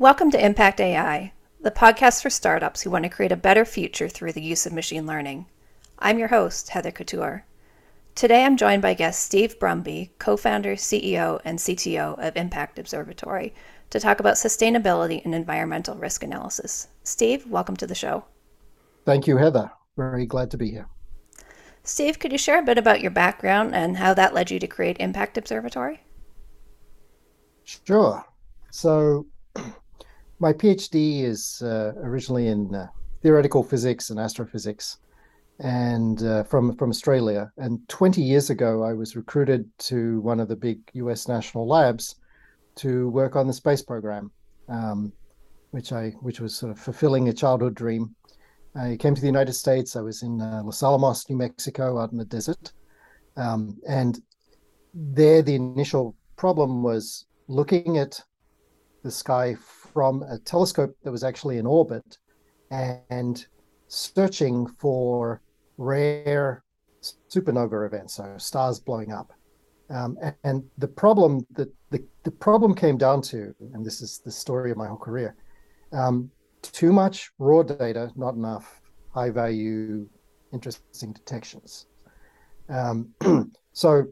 Welcome to Impact AI, the podcast for startups who want to create a better future through the use of machine learning. I'm your host, Heather Couture. Today I'm joined by guest Steve Brumby, co founder, CEO, and CTO of Impact Observatory, to talk about sustainability and environmental risk analysis. Steve, welcome to the show. Thank you, Heather. Very glad to be here. Steve, could you share a bit about your background and how that led you to create Impact Observatory? Sure. So, my PhD is uh, originally in uh, theoretical physics and astrophysics, and uh, from from Australia. And 20 years ago, I was recruited to one of the big U.S. national labs to work on the space program, um, which I which was sort of fulfilling a childhood dream. I came to the United States. I was in uh, Los Alamos, New Mexico, out in the desert, um, and there the initial problem was looking at the sky from a telescope that was actually in orbit and searching for rare supernova events, so stars blowing up. Um, and, and, the problem that the, the problem came down to, and this is the story of my whole career, um, too much raw data, not enough high value, interesting detections. Um, so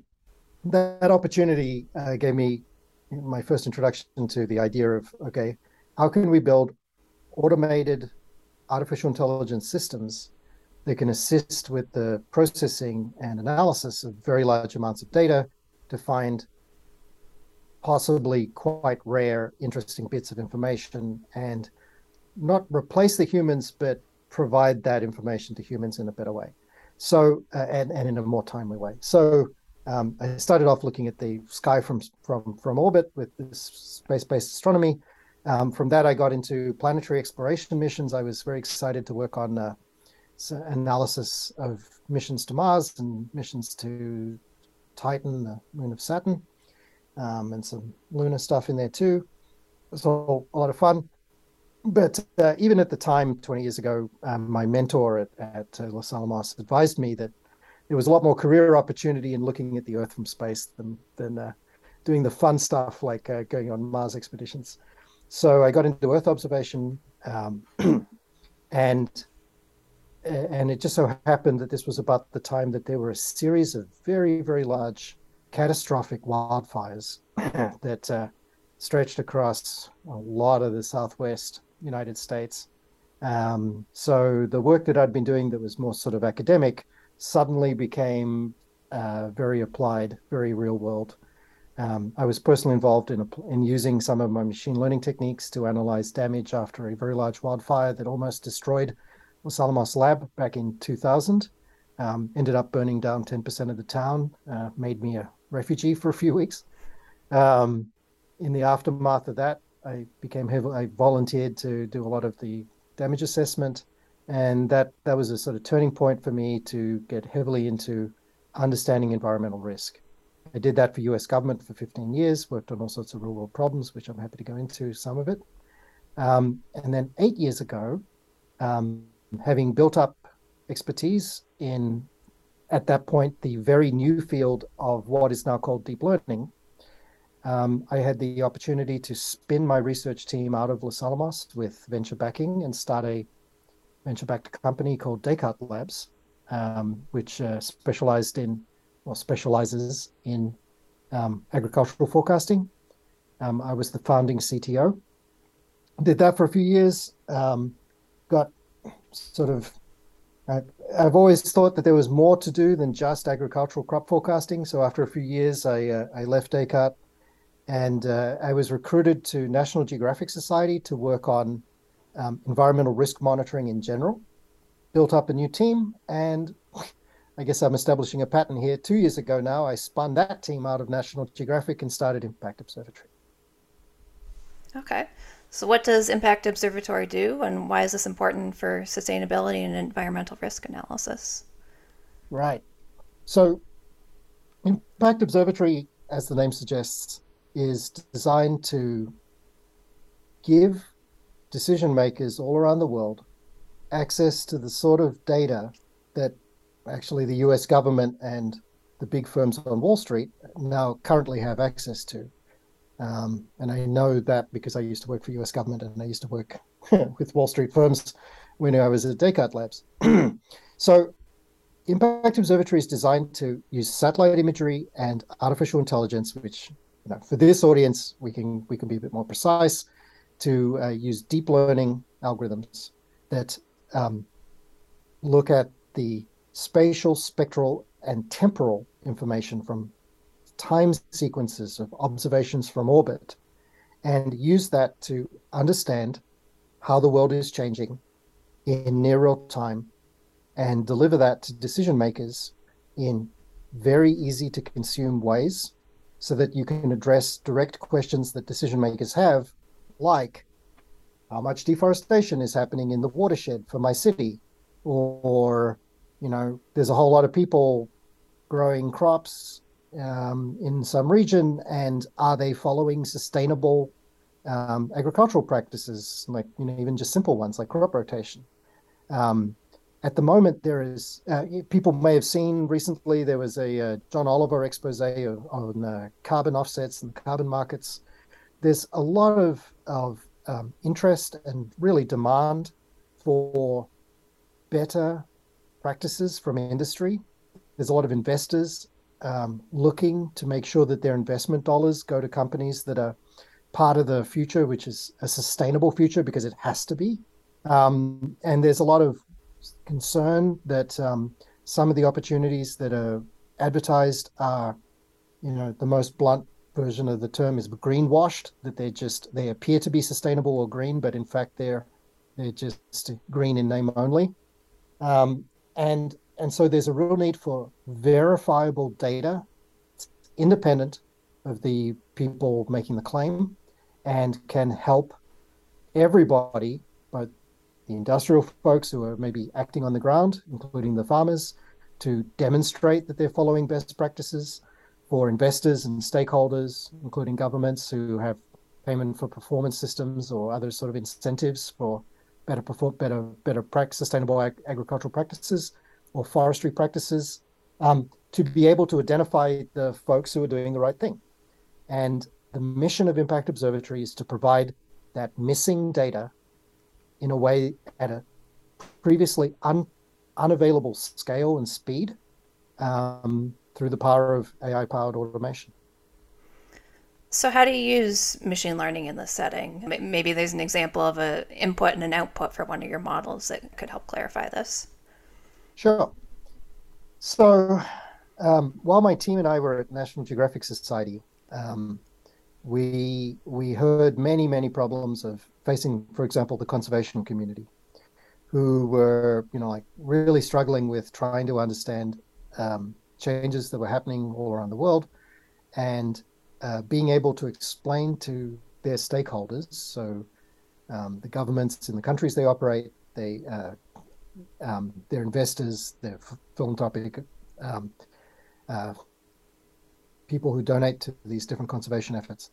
that opportunity uh, gave me my first introduction to the idea of okay, how can we build automated artificial intelligence systems that can assist with the processing and analysis of very large amounts of data to find possibly quite rare, interesting bits of information and not replace the humans, but provide that information to humans in a better way. So, uh, and, and in a more timely way. So, um, I started off looking at the sky from from from orbit with this space-based astronomy. Um, from that, I got into planetary exploration missions. I was very excited to work on uh, analysis of missions to Mars and missions to Titan, the moon of Saturn, um, and some lunar stuff in there too. It was all a lot of fun. But uh, even at the time, 20 years ago, um, my mentor at, at uh, Los Alamos advised me that there was a lot more career opportunity in looking at the Earth from space than than uh, doing the fun stuff like uh, going on Mars expeditions. So I got into Earth observation, um, and and it just so happened that this was about the time that there were a series of very very large catastrophic wildfires that uh, stretched across a lot of the southwest United States. Um, so the work that I'd been doing that was more sort of academic suddenly became uh, very applied, very real world. Um, I was personally involved in, a, in using some of my machine learning techniques to analyze damage after a very large wildfire that almost destroyed Los Alamos lab back in 2000. Um, ended up burning down 10% of the town, uh, made me a refugee for a few weeks. Um, in the aftermath of that, I became heavily, I volunteered to do a lot of the damage assessment and that that was a sort of turning point for me to get heavily into understanding environmental risk. I did that for U.S. government for 15 years, worked on all sorts of real world problems, which I'm happy to go into some of it. Um, and then eight years ago, um, having built up expertise in, at that point, the very new field of what is now called deep learning, um, I had the opportunity to spin my research team out of Los Alamos with venture backing and start a venture-backed company called Descartes Labs, um, which uh, specialized in or specializes in um, agricultural forecasting. Um, I was the founding CTO. Did that for a few years. Um, got sort of. I, I've always thought that there was more to do than just agricultural crop forecasting. So after a few years, I uh, I left Descartes, and uh, I was recruited to National Geographic Society to work on um, environmental risk monitoring in general, built up a new team, and I guess I'm establishing a pattern here. Two years ago now, I spun that team out of National Geographic and started Impact Observatory. Okay. So, what does Impact Observatory do, and why is this important for sustainability and environmental risk analysis? Right. So, Impact Observatory, as the name suggests, is designed to give decision makers all around the world access to the sort of data that actually the US government and the big firms on Wall Street now currently have access to. Um, and I know that because I used to work for US government and I used to work with Wall Street firms when I was at Descartes Labs. so Impact Observatory is designed to use satellite imagery and artificial intelligence, which you know, for this audience we can we can be a bit more precise, to uh, use deep learning algorithms that um, look at the spatial, spectral, and temporal information from time sequences of observations from orbit and use that to understand how the world is changing in near real time and deliver that to decision makers in very easy to consume ways so that you can address direct questions that decision makers have, like how much deforestation is happening in the watershed for my city, or, you know, there's a whole lot of people growing crops um, in some region, and are they following sustainable um, agricultural practices, like you know even just simple ones like crop rotation? Um, at the moment, there is uh, people may have seen recently there was a uh, John Oliver expose on uh, carbon offsets and carbon markets. There's a lot of of um, interest and really demand for better practices from industry. There's a lot of investors um, looking to make sure that their investment dollars go to companies that are part of the future, which is a sustainable future because it has to be. Um, and there's a lot of concern that um, some of the opportunities that are advertised are, you know, the most blunt version of the term is greenwashed. That they're just they appear to be sustainable or green, but in fact they're they're just green in name only. Um, and and so there's a real need for verifiable data, independent of the people making the claim, and can help everybody, both the industrial folks who are maybe acting on the ground, including the farmers, to demonstrate that they're following best practices for investors and stakeholders, including governments who have payment for performance systems or other sort of incentives for better perform better better practice, sustainable ag- agricultural practices or forestry practices um, to be able to identify the folks who are doing the right thing. And the mission of Impact Observatory is to provide that missing data in a way at a previously un, unavailable scale and speed um, through the power of AI powered automation. So, how do you use machine learning in this setting? Maybe there's an example of an input and an output for one of your models that could help clarify this. Sure. So, um, while my team and I were at National Geographic Society, um, we we heard many many problems of facing, for example, the conservation community, who were you know like really struggling with trying to understand um, changes that were happening all around the world, and uh, being able to explain to their stakeholders, so um, the governments in the countries they operate, they uh, um, their investors, their philanthropic um, uh, people who donate to these different conservation efforts.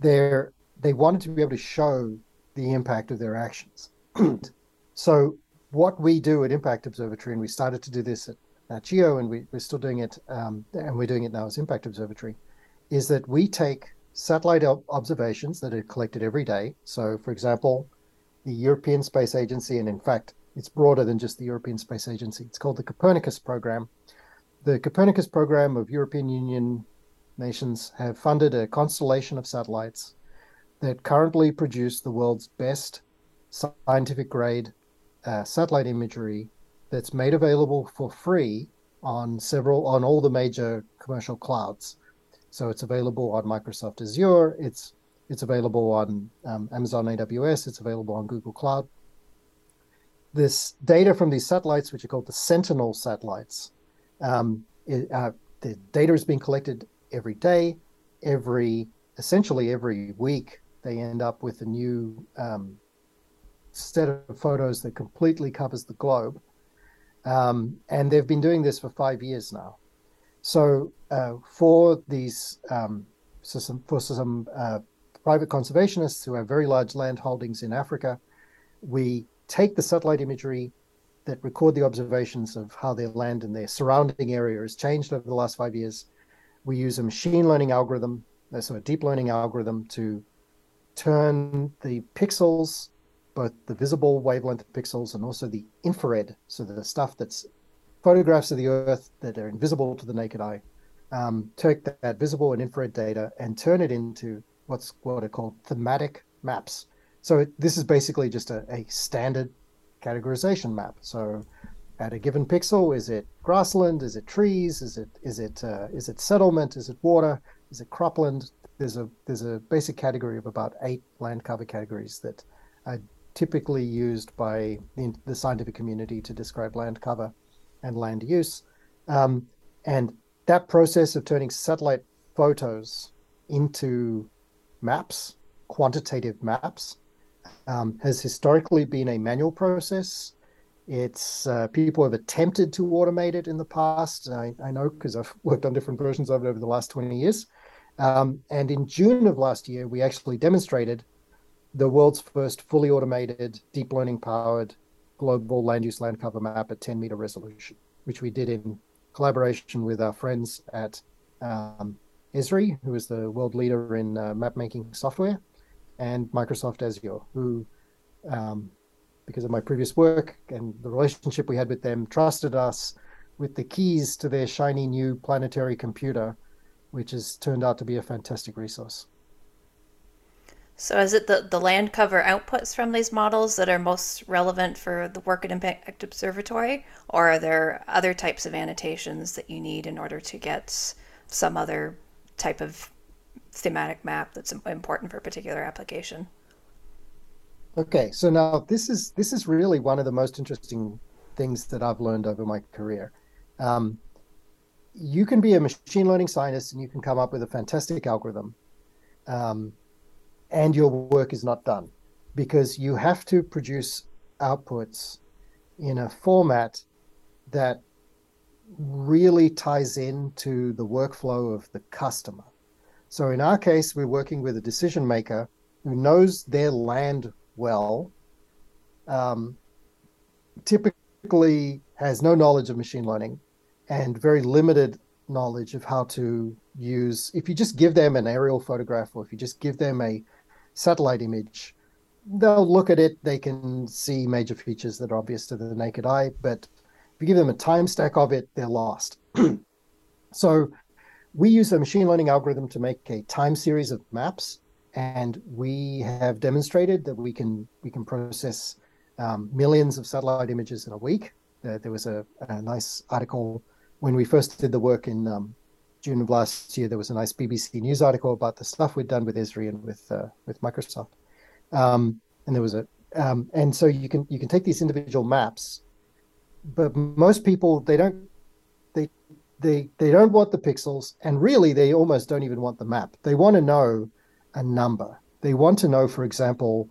they wanted to be able to show the impact of their actions. so what we do at Impact Observatory, and we started to do this at, at Geo, and we, are still doing it, um, and we're doing it now as Impact Observatory, is that we take satellite observations that are collected every day. So, for example, the European Space Agency, and in fact, it's broader than just the European Space Agency. It's called the Copernicus Program. The Copernicus Program of European Union nations have funded a constellation of satellites that currently produce the world's best scientific grade uh, satellite imagery that's made available for free on several on all the major commercial clouds. So it's available on Microsoft Azure. It's it's available on um, Amazon AWS. It's available on Google Cloud this data from these satellites, which are called the Sentinel satellites, um, it, uh, the data is being collected every day, every essentially every week. They end up with a new um, set of photos that completely covers the globe, um, and they've been doing this for five years now. So uh, for these, um, so some, for some uh, private conservationists who have very large land holdings in Africa, we take the satellite imagery that record the observations of how their land and their surrounding area has changed over the last five years. We use a machine learning algorithm so a deep learning algorithm to turn the pixels, both the visible wavelength pixels and also the infrared, so the stuff that's photographs of the Earth that are invisible to the naked eye, um, take that, visible and infrared data and turn it into what's what are called thematic maps. So this is basically just a, a standard categorization map. So at a given pixel, is it grassland? Is it trees? Is it is it uh, is it settlement? Is it water? Is it cropland? There's a there's a basic category of about eight land cover categories that are typically used by the, the scientific community to describe land cover and land use. Um, and that process of turning satellite photos into maps, quantitative maps, um, has historically been a manual process. It's uh, people have attempted to automate it in the past. I, I know because I've worked on different versions of it over the last 20 years. Um, and in June of last year, we actually demonstrated the world's first fully automated, deep learning powered global land use land cover map at 10 meter resolution, which we did in collaboration with our friends at um, Esri, who is the world leader in uh, map making software, and Microsoft Azure, who, um, because of my previous work and the relationship we had with them, trusted us with the keys to their shiny new planetary computer, which has turned out to be a fantastic resource. So, is it the, the land cover outputs from these models that are most relevant for the work at Impact Observatory, or are there other types of annotations that you need in order to get some other type of thematic map that's important for a particular application? Okay, so now this is this is really one of the most interesting things that I've learned over my career. Um, you can be a machine learning scientist and you can come up with a fantastic algorithm. Um, and your work is not done because you have to produce outputs in a format that really ties into the workflow of the customer. So in our case, we're working with a decision maker who knows their land well, um, typically has no knowledge of machine learning and very limited knowledge of how to use. If you just give them an aerial photograph or if you just give them a satellite image, they'll look at it, they can see major features that are obvious to the naked eye, but if you give them a time stack of it, they're lost. so we use a machine learning algorithm to make a time series of maps, and we have demonstrated that we can we can process um, millions of satellite images in a week. Uh, there was a, a, nice article when we first did the work in um, June of last year, there was a nice BBC News article about the stuff we'd done with Esri and with uh, with Microsoft. Um, and there was a um, and so you can you can take these individual maps, but most people they don't they they they don't want the pixels, and really they almost don't even want the map. They want to know a number. They want to know, for example,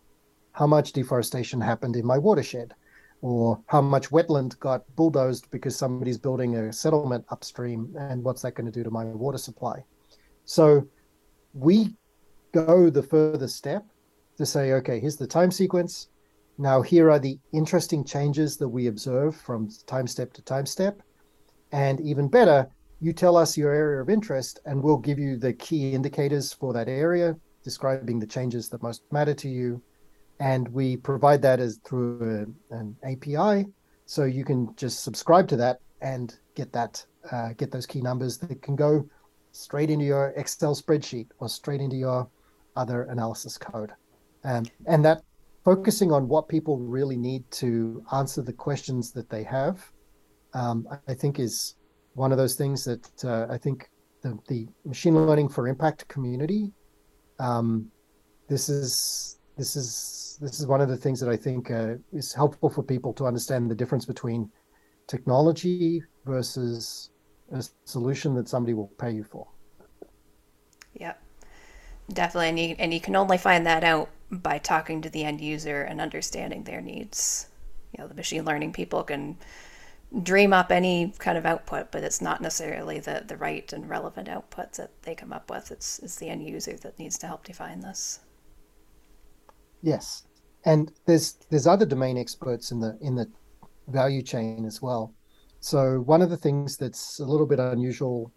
how much deforestation happened in my watershed or how much wetland got bulldozed because somebody's building a settlement upstream and what's that going to do to my water supply? So we go the further step to say okay here's the time sequence. Now here are the interesting changes that we observe from time step to time step. And even better you tell us your area of interest and we'll give you the key indicators for that area describing the changes that most matter to you and we provide that as through a, an API, so you can just subscribe to that and get that uh, get those key numbers that can go straight into your Excel spreadsheet or straight into your other analysis code, um, and that focusing on what people really need to answer the questions that they have, um, I think is one of those things that uh, I think the, the machine learning for impact community. Um, this is this is this is one of the things that I think uh, is helpful for people to understand the difference between technology versus a solution that somebody will pay you for. Yep, definitely, and you, and you can only find that out by talking to the end user and understanding their needs. You know, the machine learning people can dream up any kind of output, but it's not necessarily the, the right and relevant output that they come up with. It's, it's the end user that needs to help define this. Yes, and there's there's other domain experts in the in the value chain as well. So one of the things that's a little bit unusual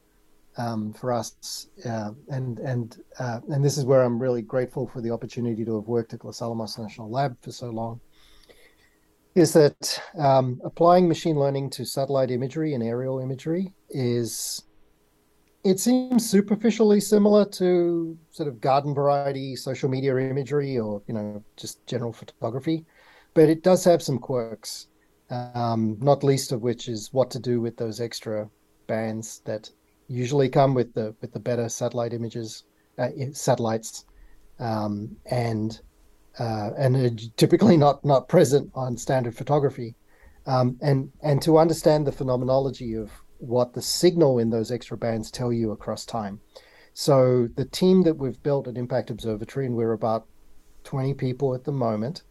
um, for us, uh, and and uh, and this is where I'm really grateful for the opportunity to have worked at Los Alamos National Lab for so long. Is that um, applying machine learning to satellite imagery and aerial imagery is it seems superficially similar to sort of garden variety social media imagery or you know just general photography but it does have some quirks um, not least of which is what to do with those extra bands that usually come with the with the better satellite images uh, satellites um, and uh, and typically not not present on standard photography. Um, and and to understand the phenomenology of what the signal in those extra bands tell you across time. So the team that we've built at Impact Observatory, and we're about 20 people at the moment,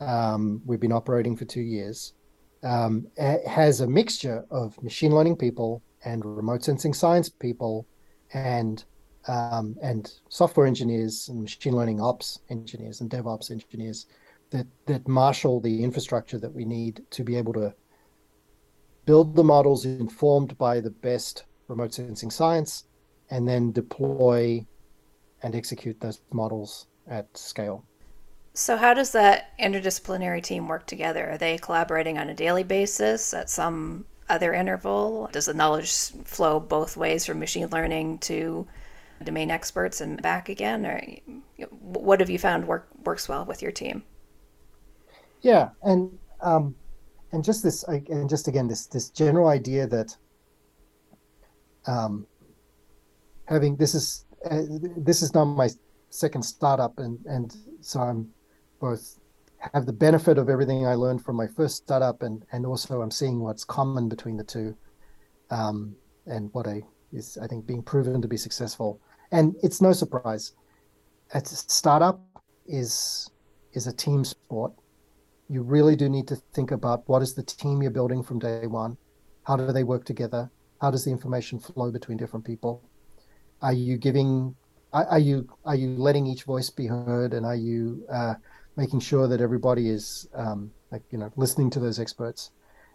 um, we've been operating for two years, um, has a mixture of machine learning people and remote sensing science people and um, and software engineers and machine learning ops engineers and DevOps engineers that that marshal the infrastructure that we need to be able to build the models informed by the best remote sensing science, and then deploy and execute those models at scale. So, how does that interdisciplinary team work together? Are they collaborating on a daily basis at some other interval? Does the knowledge flow both ways from machine learning to domain experts and back again? Or what have you found work, works well with your team? Yeah, and um, and just this and just again this this general idea that um, having this is uh, this is not my second startup and and so I'm both have the benefit of everything I learned from my first startup and and also I'm seeing what's common between the two um, and what I is I think being proven to be successful. And it's no surprise a startup is is a team sport you really do need to think about what is the team you're building from day one. How do they work together? How does the information flow between different people? Are you giving are, you are you letting each voice be heard? And are you uh, making sure that everybody is um, like you know listening to those experts?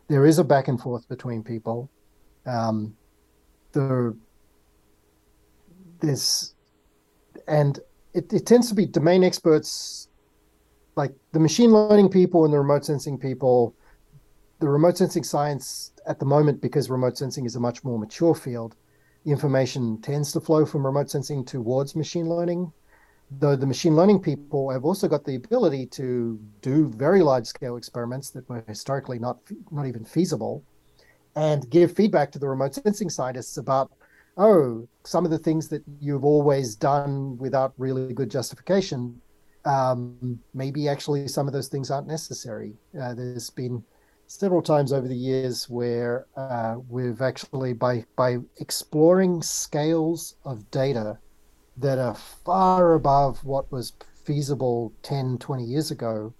There is a back and forth between people. Um, the there's and it, it tends to be domain experts like the machine learning people and the remote sensing people, the remote sensing science at the moment, because remote sensing is a much more mature field, information tends to flow from remote sensing towards machine learning. Though the machine learning people have also got the ability to do very large scale experiments that were historically not not even feasible, and give feedback to the remote sensing scientists about oh, some of the things that you've always done without really good justification um, maybe actually some of those things aren't necessary. Uh, there's been several times over the years where uh, we've actually by by exploring scales of data that are far above what was feasible 10 20 years ago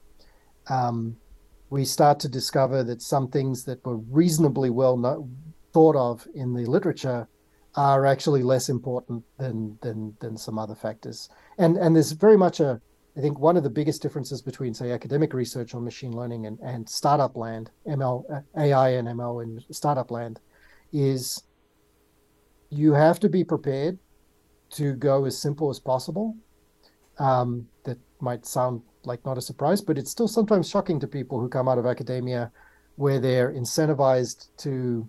um, we start to discover that some things that were reasonably well thought of in the literature are actually less important than than than some other factors and and there's very much a I think one of the biggest differences between, say, academic research on machine learning and, and startup land, ML, uh, AI and ML in startup land, is you have to be prepared to go as simple as possible. Um, that might sound like not a surprise, but it's still sometimes shocking to people who come out of academia where they're incentivized to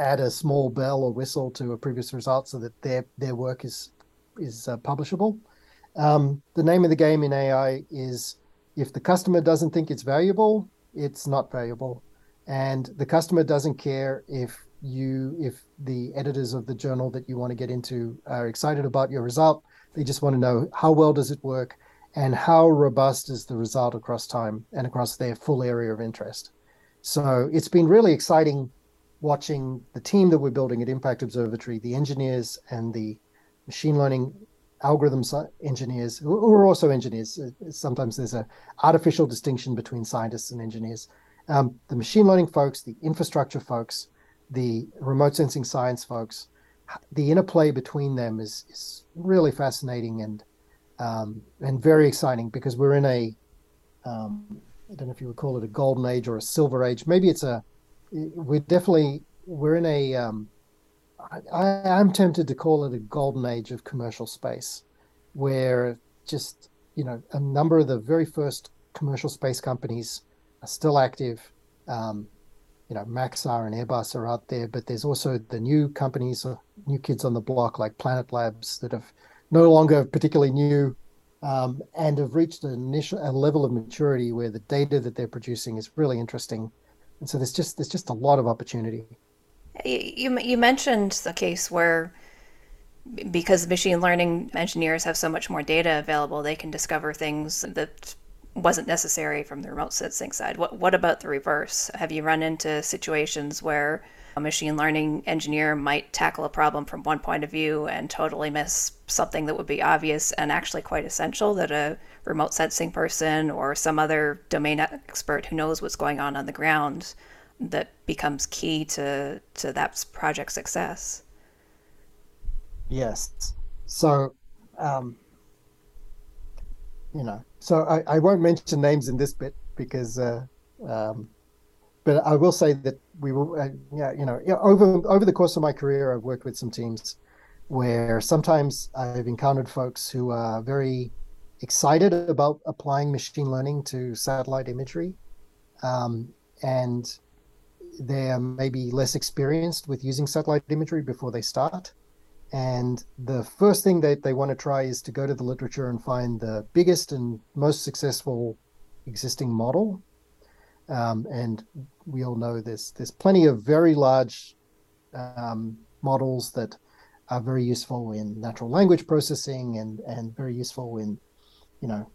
add a small bell or whistle to a previous result so that their their work is is uh, publishable um, the name of the game in AI is if the customer doesn't think it's valuable, it's not valuable. And the customer doesn't care if you if the editors of the journal that you want to get into are excited about your result. They just want to know how well does it work and how robust is the result across time and across their full area of interest. So it's been really exciting watching the team that we're building at Impact Observatory, the engineers and the machine learning algorithm engineers who are also engineers. Uh, sometimes there's a artificial distinction between scientists and engineers. Um, the machine learning folks, the infrastructure folks, the remote sensing science folks, the interplay between them is is really fascinating and um, and very exciting because we're in a um, I don't know if you would call it a golden age or a silver age. Maybe it's a we're definitely we're in a um, I, I'm tempted to call it a golden age of commercial space, where just you know a number of the very first commercial space companies are still active. Um, you know, Maxar and Airbus are out there, but there's also the new companies, uh, new kids on the block like Planet Labs that have no longer particularly new um, and have reached an initial a level of maturity where the data that they're producing is really interesting. And so there's just there's just a lot of opportunity. You you mentioned the case where because machine learning engineers have so much more data available, they can discover things that wasn't necessary from the remote sensing side. What what about the reverse? Have you run into situations where a machine learning engineer might tackle a problem from one point of view and totally miss something that would be obvious and actually quite essential that a remote sensing person or some other domain expert who knows what's going on on the ground that becomes key to to that project success. Yes. So, um, you know, so I, I won't mention names in this bit because, uh, um, but I will say that we will, uh, yeah, you know, over over the course of my career, I've worked with some teams where sometimes I've encountered folks who are very excited about applying machine learning to satellite imagery, um, and they're maybe less experienced with using satellite imagery before they start. And the first thing that they want to try is to go to the literature and find the biggest and most successful existing model. Um, and we all know there's there's plenty of very large um, models that are very useful in natural language processing and and very useful in you know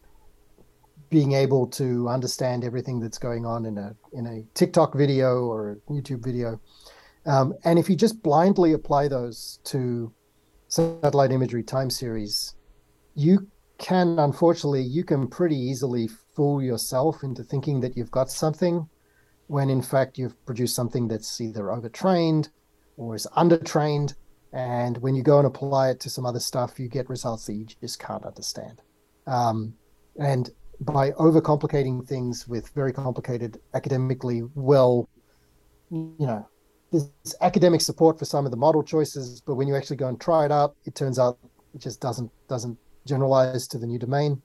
being able to understand everything that's going on in a in a TikTok video or a YouTube video. Um, and if you just blindly apply those to satellite imagery time series, you can unfortunately you can pretty easily fool yourself into thinking that you've got something when in fact you've produced something that's either overtrained or is undertrained and when you go and apply it to some other stuff you get results that you just can't understand um, and by overcomplicating things with very complicated academically well you know there's academic support for some of the model choices, but when you actually go and try it out, it turns out it just doesn't doesn't generalize to the new domain.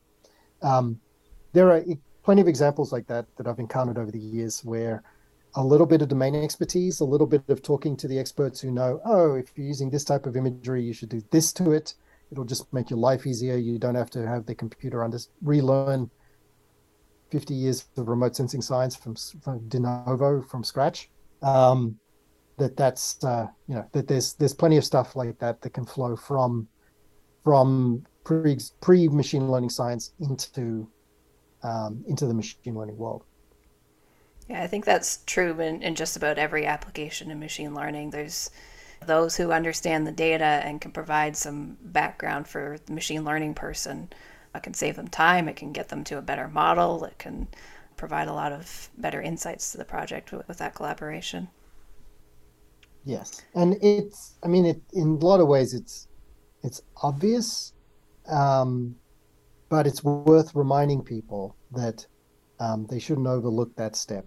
Um, there are plenty of examples like that that I've encountered over the years where a little bit of domain expertise, a little bit of talking to the experts who know, oh, if you're using this type of imagery, you should do this to it. It'll just make your life easier. You don't have to have the computer under relearn 50 years of remote sensing science from, from de novo from scratch. Um, that that's uh, you know that there's there's plenty of stuff like that that can flow from from pre pre machine learning science into um, into the machine learning world. Yeah, I think that's true in, in just about every application in machine learning. There's those who understand the data and can provide some background for the machine learning person. It can save them time. It can get them to a better model. It can provide a lot of better insights to the project with, with that collaboration. Yes, and it's I mean it in a lot of ways it's it's obvious, um, but it's worth reminding people that um, they shouldn't overlook that step.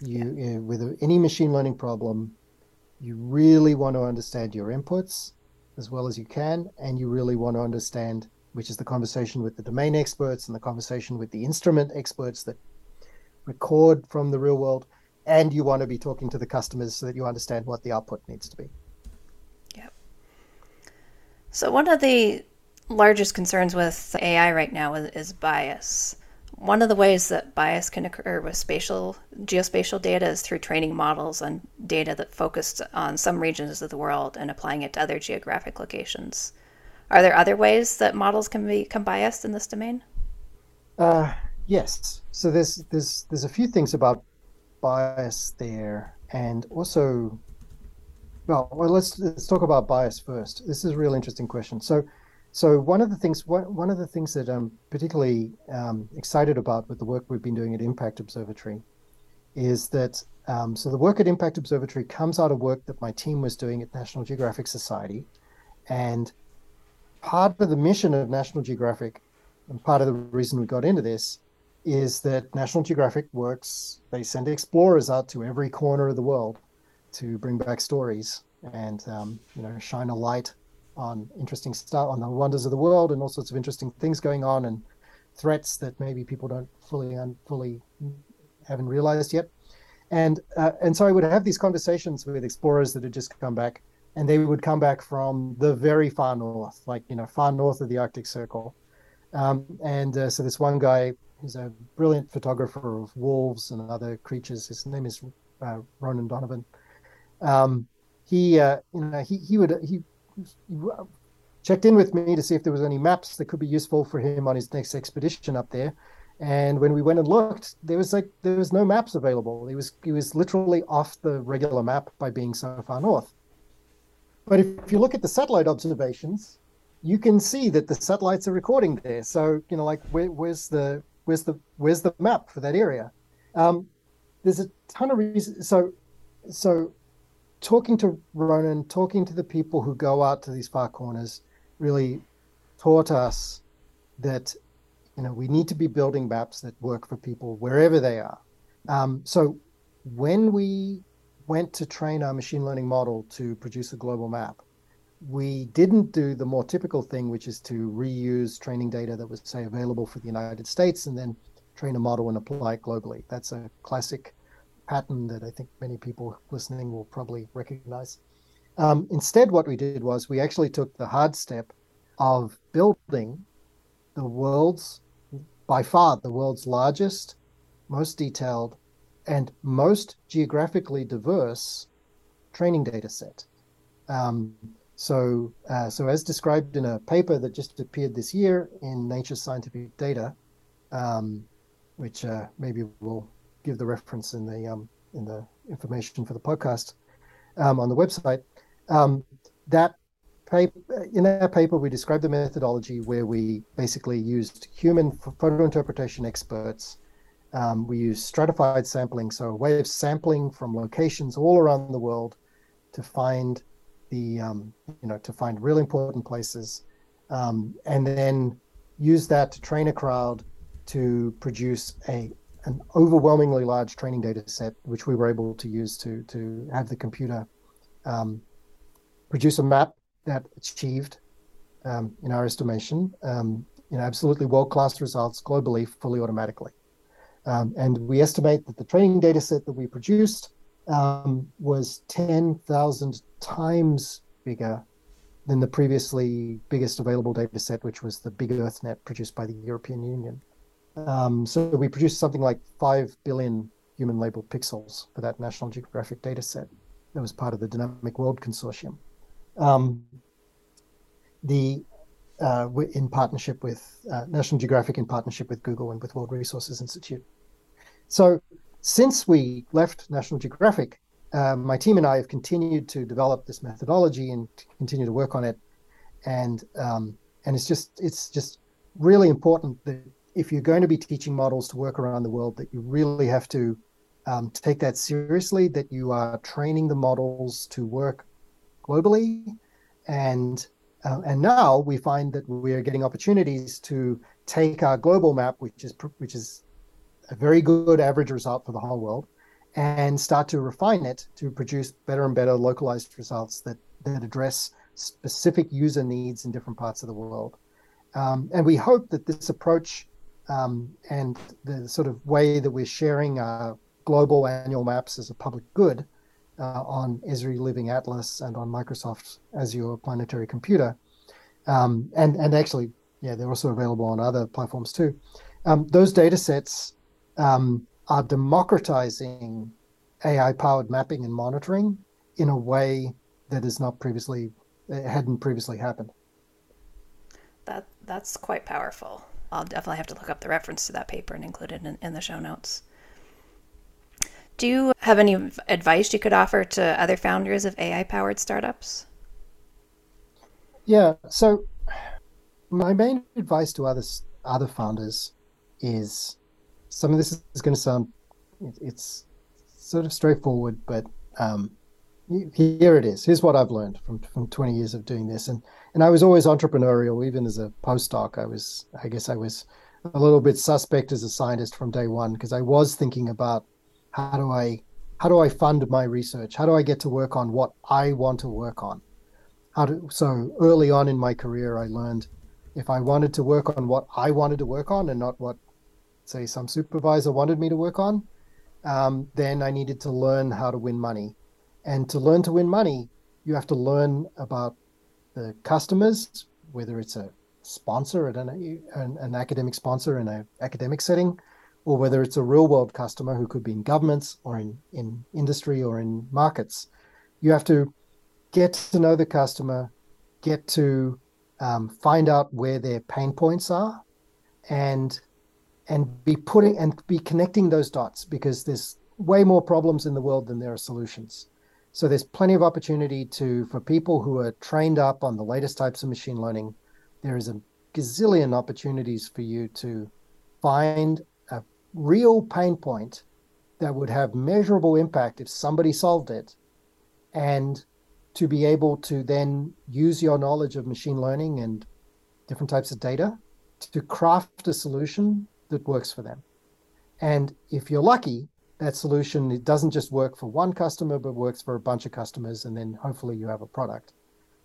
You yeah. with any machine learning problem, you really want to understand your inputs as well as you can, and you really want to understand which is the conversation with the domain experts and the conversation with the instrument experts that record from the real world and you want to be talking to the customers so that you understand what the output needs to be. Yep. So one of the largest concerns with AI right now is, is bias. One of the ways that bias can occur with spatial geospatial data is through training models on data that focused on some regions of the world and applying it to other geographic locations. Are there other ways that models can become biased in this domain? Uh, yes. So there's there's there's a few things about bias there, and also, well, well, let's let's talk about bias first. This is a real interesting question. So, so one of the things one, one of the things that I'm particularly um, excited about with the work we've been doing at Impact Observatory is that um, so the work at Impact Observatory comes out of work that my team was doing at National Geographic Society, and part of the mission of National Geographic, and part of the reason we got into this is that National Geographic works, they send explorers out to every corner of the world to bring back stories. and um, you know shine a light on interesting stuff on the wonders of the world and all sorts of interesting things going on and threats that maybe people don't fully un, fully haven't realized yet and uh, and so I would have these conversations with explorers that had just come back and they would come back from the very far north like you know far north of the Arctic Circle um, and uh, so this one guy who's a brilliant photographer of wolves and other creatures his name is uh, Ronan Donovan um, he uh, you know he he would he checked in with me to see if there was any maps that could be useful for him on his next expedition up there. And when we went and looked, there was like there was no maps available. He was he was literally off the regular map by being so far north. But if, you look at the satellite observations, you can see that the satellites are recording there. So you know, like where, where's the where's the where's the map for that area? Um, there's a ton of reasons. So so talking to Ronan, talking to the people who go out to these far corners, really taught us that you know we need to be building maps that work for people wherever they are. Um, so when we went to train our machine learning model to produce a global map, we didn't do the more typical thing, which is to reuse training data that was say available for the United States and then train a model and apply it globally. That's a classic pattern that I think many people listening will probably recognize. Um, instead, what we did was we actually took the hard step of building the world's, by far, the world's largest, most detailed, and most geographically diverse training data set. Um, so, uh, so as described in a paper that just appeared this year in Nature Scientific Data, um, which uh, maybe we'll give the reference in the um, in the information for the podcast um, on the website. Um, that paper, in that paper, we described the methodology where we basically used human photo interpretation experts. Um, we use stratified sampling, so a way of sampling from locations all around the world to find the um, you know to find really important places, um, and then use that to train a crowd to produce a an overwhelmingly large training data set, which we were able to use to to have the computer um, produce a map that achieved, um, in our estimation, um, you know, absolutely world class results globally, fully automatically. Um, and we estimate that the training data set that we produced um, was 10,000 times bigger than the previously biggest available data set, which was the Big EarthNet produced by the European Union. Um, so we produced something like 5 billion human labeled pixels for that National Geographic data set that was part of the Dynamic World Consortium. Um, the uh, in partnership with uh, National Geographic, in partnership with Google and with World Resources Institute. So, since we left National Geographic, uh, my team and I have continued to develop this methodology and continue to work on it. And um, and it's just it's just really important that if you're going to be teaching models to work around the world, that you really have to um, take that seriously, that you are training the models to work globally. And, uh, and now we find that we are getting opportunities to take our global map, which is, which is a very good average result for the whole world, and start to refine it to produce better and better localized results that, that address specific user needs in different parts of the world. Um, and we hope that this approach um, and the sort of way that we're sharing our global annual maps as a public good uh, on Esri Living Atlas and on Microsoft Azure Planetary Computer. Um, and, and actually, yeah, they're also available on other platforms too. Um, those data sets um, are democratizing AI powered mapping and monitoring in a way that is not previously, hadn't previously happened. That, that's quite powerful. I'll definitely have to look up the reference to that paper and include it in, in the show notes. Do you have any advice you could offer to other founders of AI powered startups? Yeah, so my main advice to other other founders is some of this is going to sound it's sort of straightforward, but um, here it is. Here's what I've learned from from 20 years of doing this, and and I was always entrepreneurial. Even as a postdoc, I was I guess I was a little bit suspect as a scientist from day one because I was thinking about how do I how do I fund my research? How do I get to work on what I want to work on? How to, so early on in my career, I learned if I wanted to work on what I wanted to work on and not what, say, some supervisor wanted me to work on, um, then I needed to learn how to win money. And to learn to win money, you have to learn about the customers, whether it's a sponsor an, an, an academic sponsor in an academic setting, or whether it's a real world customer who could be in governments or in, in industry or in markets. You have to get to know the customer, get to um, find out where their pain points are, and and be putting and be connecting those dots because there's way more problems in the world than there are solutions. So there's plenty of opportunity to for people who are trained up on the latest types of machine learning. There is a gazillion opportunities for you to find real pain point that would have measurable impact if somebody solved it and to be able to then use your knowledge of machine learning and different types of data to craft a solution that works for them. And if you're lucky, that solution it doesn't just work for one customer, but works for a bunch of customers, and then hopefully you have a product.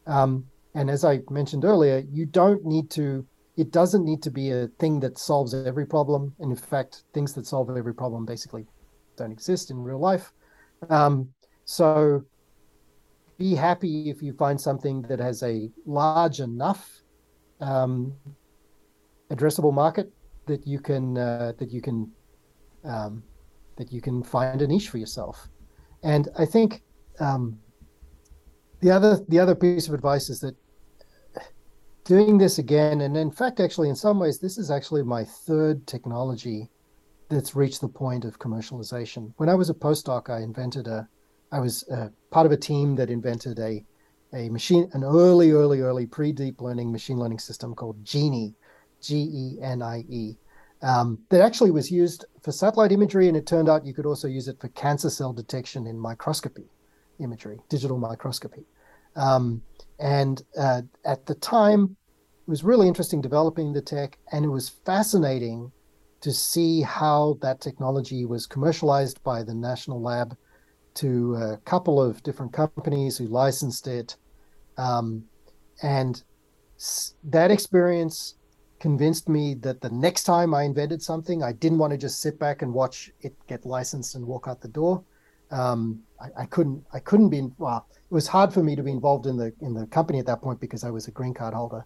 Um, and as I mentioned earlier, you don't need to it doesn't need to be a thing that solves every problem. And in fact, things that solve every problem basically don't exist in real life. Um, so be happy if you find something that has a large enough um, addressable market that you can uh, that you can um, that you can find a niche for yourself. And I think um, the other the other piece of advice is that doing this again, and in fact, actually, in some ways, this is actually my third technology that's reached the point of commercialization. When I was a postdoc, I invented a, I was uh, part of a team that invented a, a machine, an early, early, early pre-deep learning machine learning system called Genie, G-E-N-I-E, um, that actually was used for satellite imagery, and it turned out you could also use it for cancer cell detection in microscopy imagery, digital microscopy. Um, and uh, at the time, it was really interesting developing the tech, and it was fascinating to see how that technology was commercialized by the national lab to a couple of different companies who licensed it. Um, and that experience convinced me that the next time I invented something, I didn't want to just sit back and watch it get licensed and walk out the door. Um, I, I, couldn't. I couldn't be. Well, it was hard for me to be involved in the in the company at that point because I was a green card holder.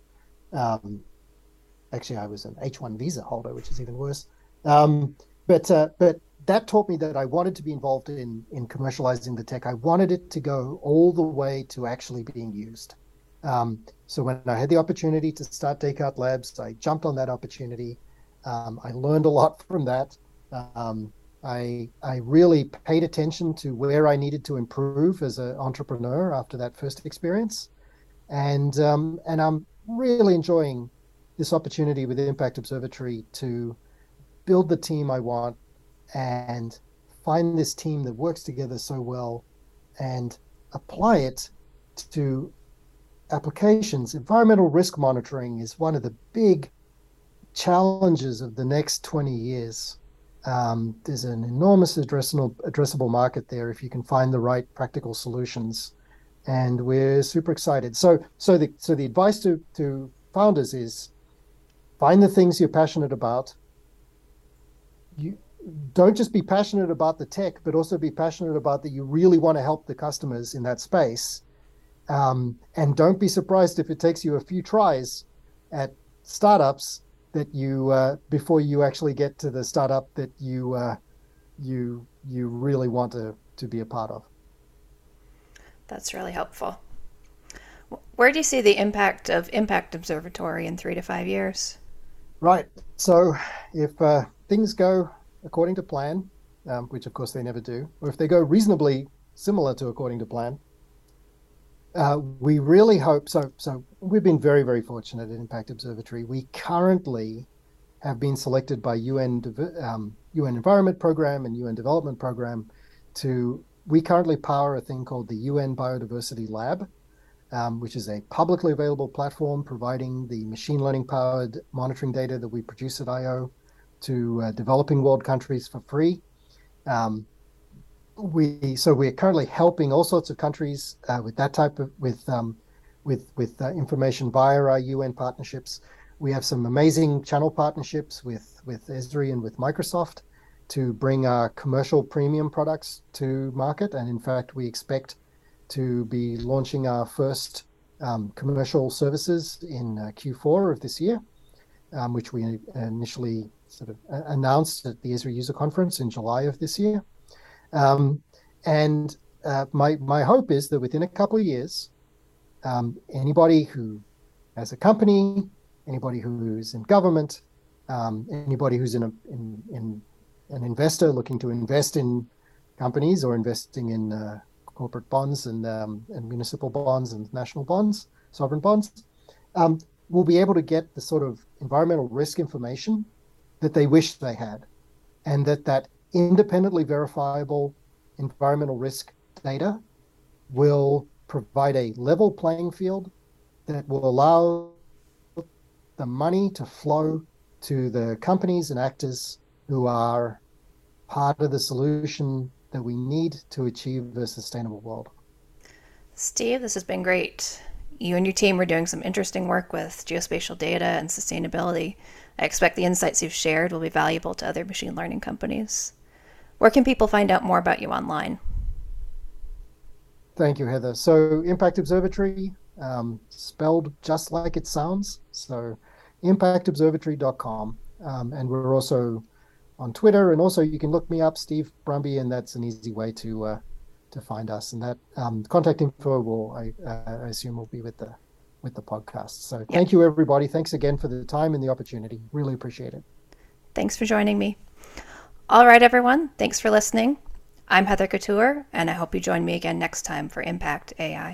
Um, actually, I was an H-1 visa holder, which is even worse. Um, but uh, but that taught me that I wanted to be involved in in commercializing the tech. I wanted it to go all the way to actually being used. Um, so when I had the opportunity to start Descartes Labs, I jumped on that opportunity. Um, I learned a lot from that. Um, I I really paid attention to where I needed to improve as an entrepreneur after that first experience, and um, and I'm really enjoying this opportunity with Impact Observatory to build the team I want and find this team that works together so well and apply it to applications. Environmental risk monitoring is one of the big challenges of the next 20 years. Um, there's an enormous addressable, addressable market there if you can find the right practical solutions, and we're super excited. So, so the so the advice to to founders is find the things you're passionate about. You don't just be passionate about the tech, but also be passionate about that you really want to help the customers in that space. Um, and don't be surprised if it takes you a few tries at startups that you uh, before you actually get to the startup that you uh, you you really want to to be a part of. That's really helpful. Where do you see the impact of Impact Observatory in three to five years? Right. So, if uh, things go according to plan, um, which of course they never do, or if they go reasonably similar to according to plan, uh, we really hope so. So we've been very, very fortunate at Impact Observatory. We currently have been selected by UN um, UN Environment Program and UN Development Program to. We currently power a thing called the UN Biodiversity Lab, um, which is a publicly available platform providing the machine learning powered monitoring data that we produce at IO to uh, developing world countries for free. Um, we so we're currently helping all sorts of countries uh, with that type of with um, with with uh, information via our UN partnerships. We have some amazing channel partnerships with with Esri and with Microsoft to bring our commercial premium products to market. And in fact, we expect to be launching our first um, commercial services in uh, Q4 of this year, um, which we initially sort of uh, announced at the Esri User Conference in July of this year. Um, and uh, my my hope is that within a couple of years, um, anybody who has a company, anybody who's in government, um, anybody who's in a in, in an investor looking to invest in companies or investing in uh, corporate bonds and um, and municipal bonds and national bonds, sovereign bonds, um, will be able to get the sort of environmental risk information that they wish they had, and that that independently verifiable environmental risk data will provide a level playing field that will allow the money to flow to the companies and actors who are part of the solution that we need to achieve a sustainable world. Steve, this has been great. You and your team are doing some interesting work with geospatial data and sustainability. I expect the insights you've shared will be valuable to other machine learning companies. Where can people find out more about you online? Thank you, Heather. So, Impact Observatory, um, spelled just like it sounds. So, impactobservatory.com. Um, and we're also on Twitter, and also you can look me up, Steve Brumby, and that's an easy way to uh, to find us. And that um, contact info will, I, uh, I assume, will be with the with the podcast. So yep. thank you, everybody. Thanks again for the time and the opportunity. Really appreciate it. Thanks for joining me. All right, everyone. Thanks for listening. I'm Heather Couture, and I hope you join me again next time for Impact AI.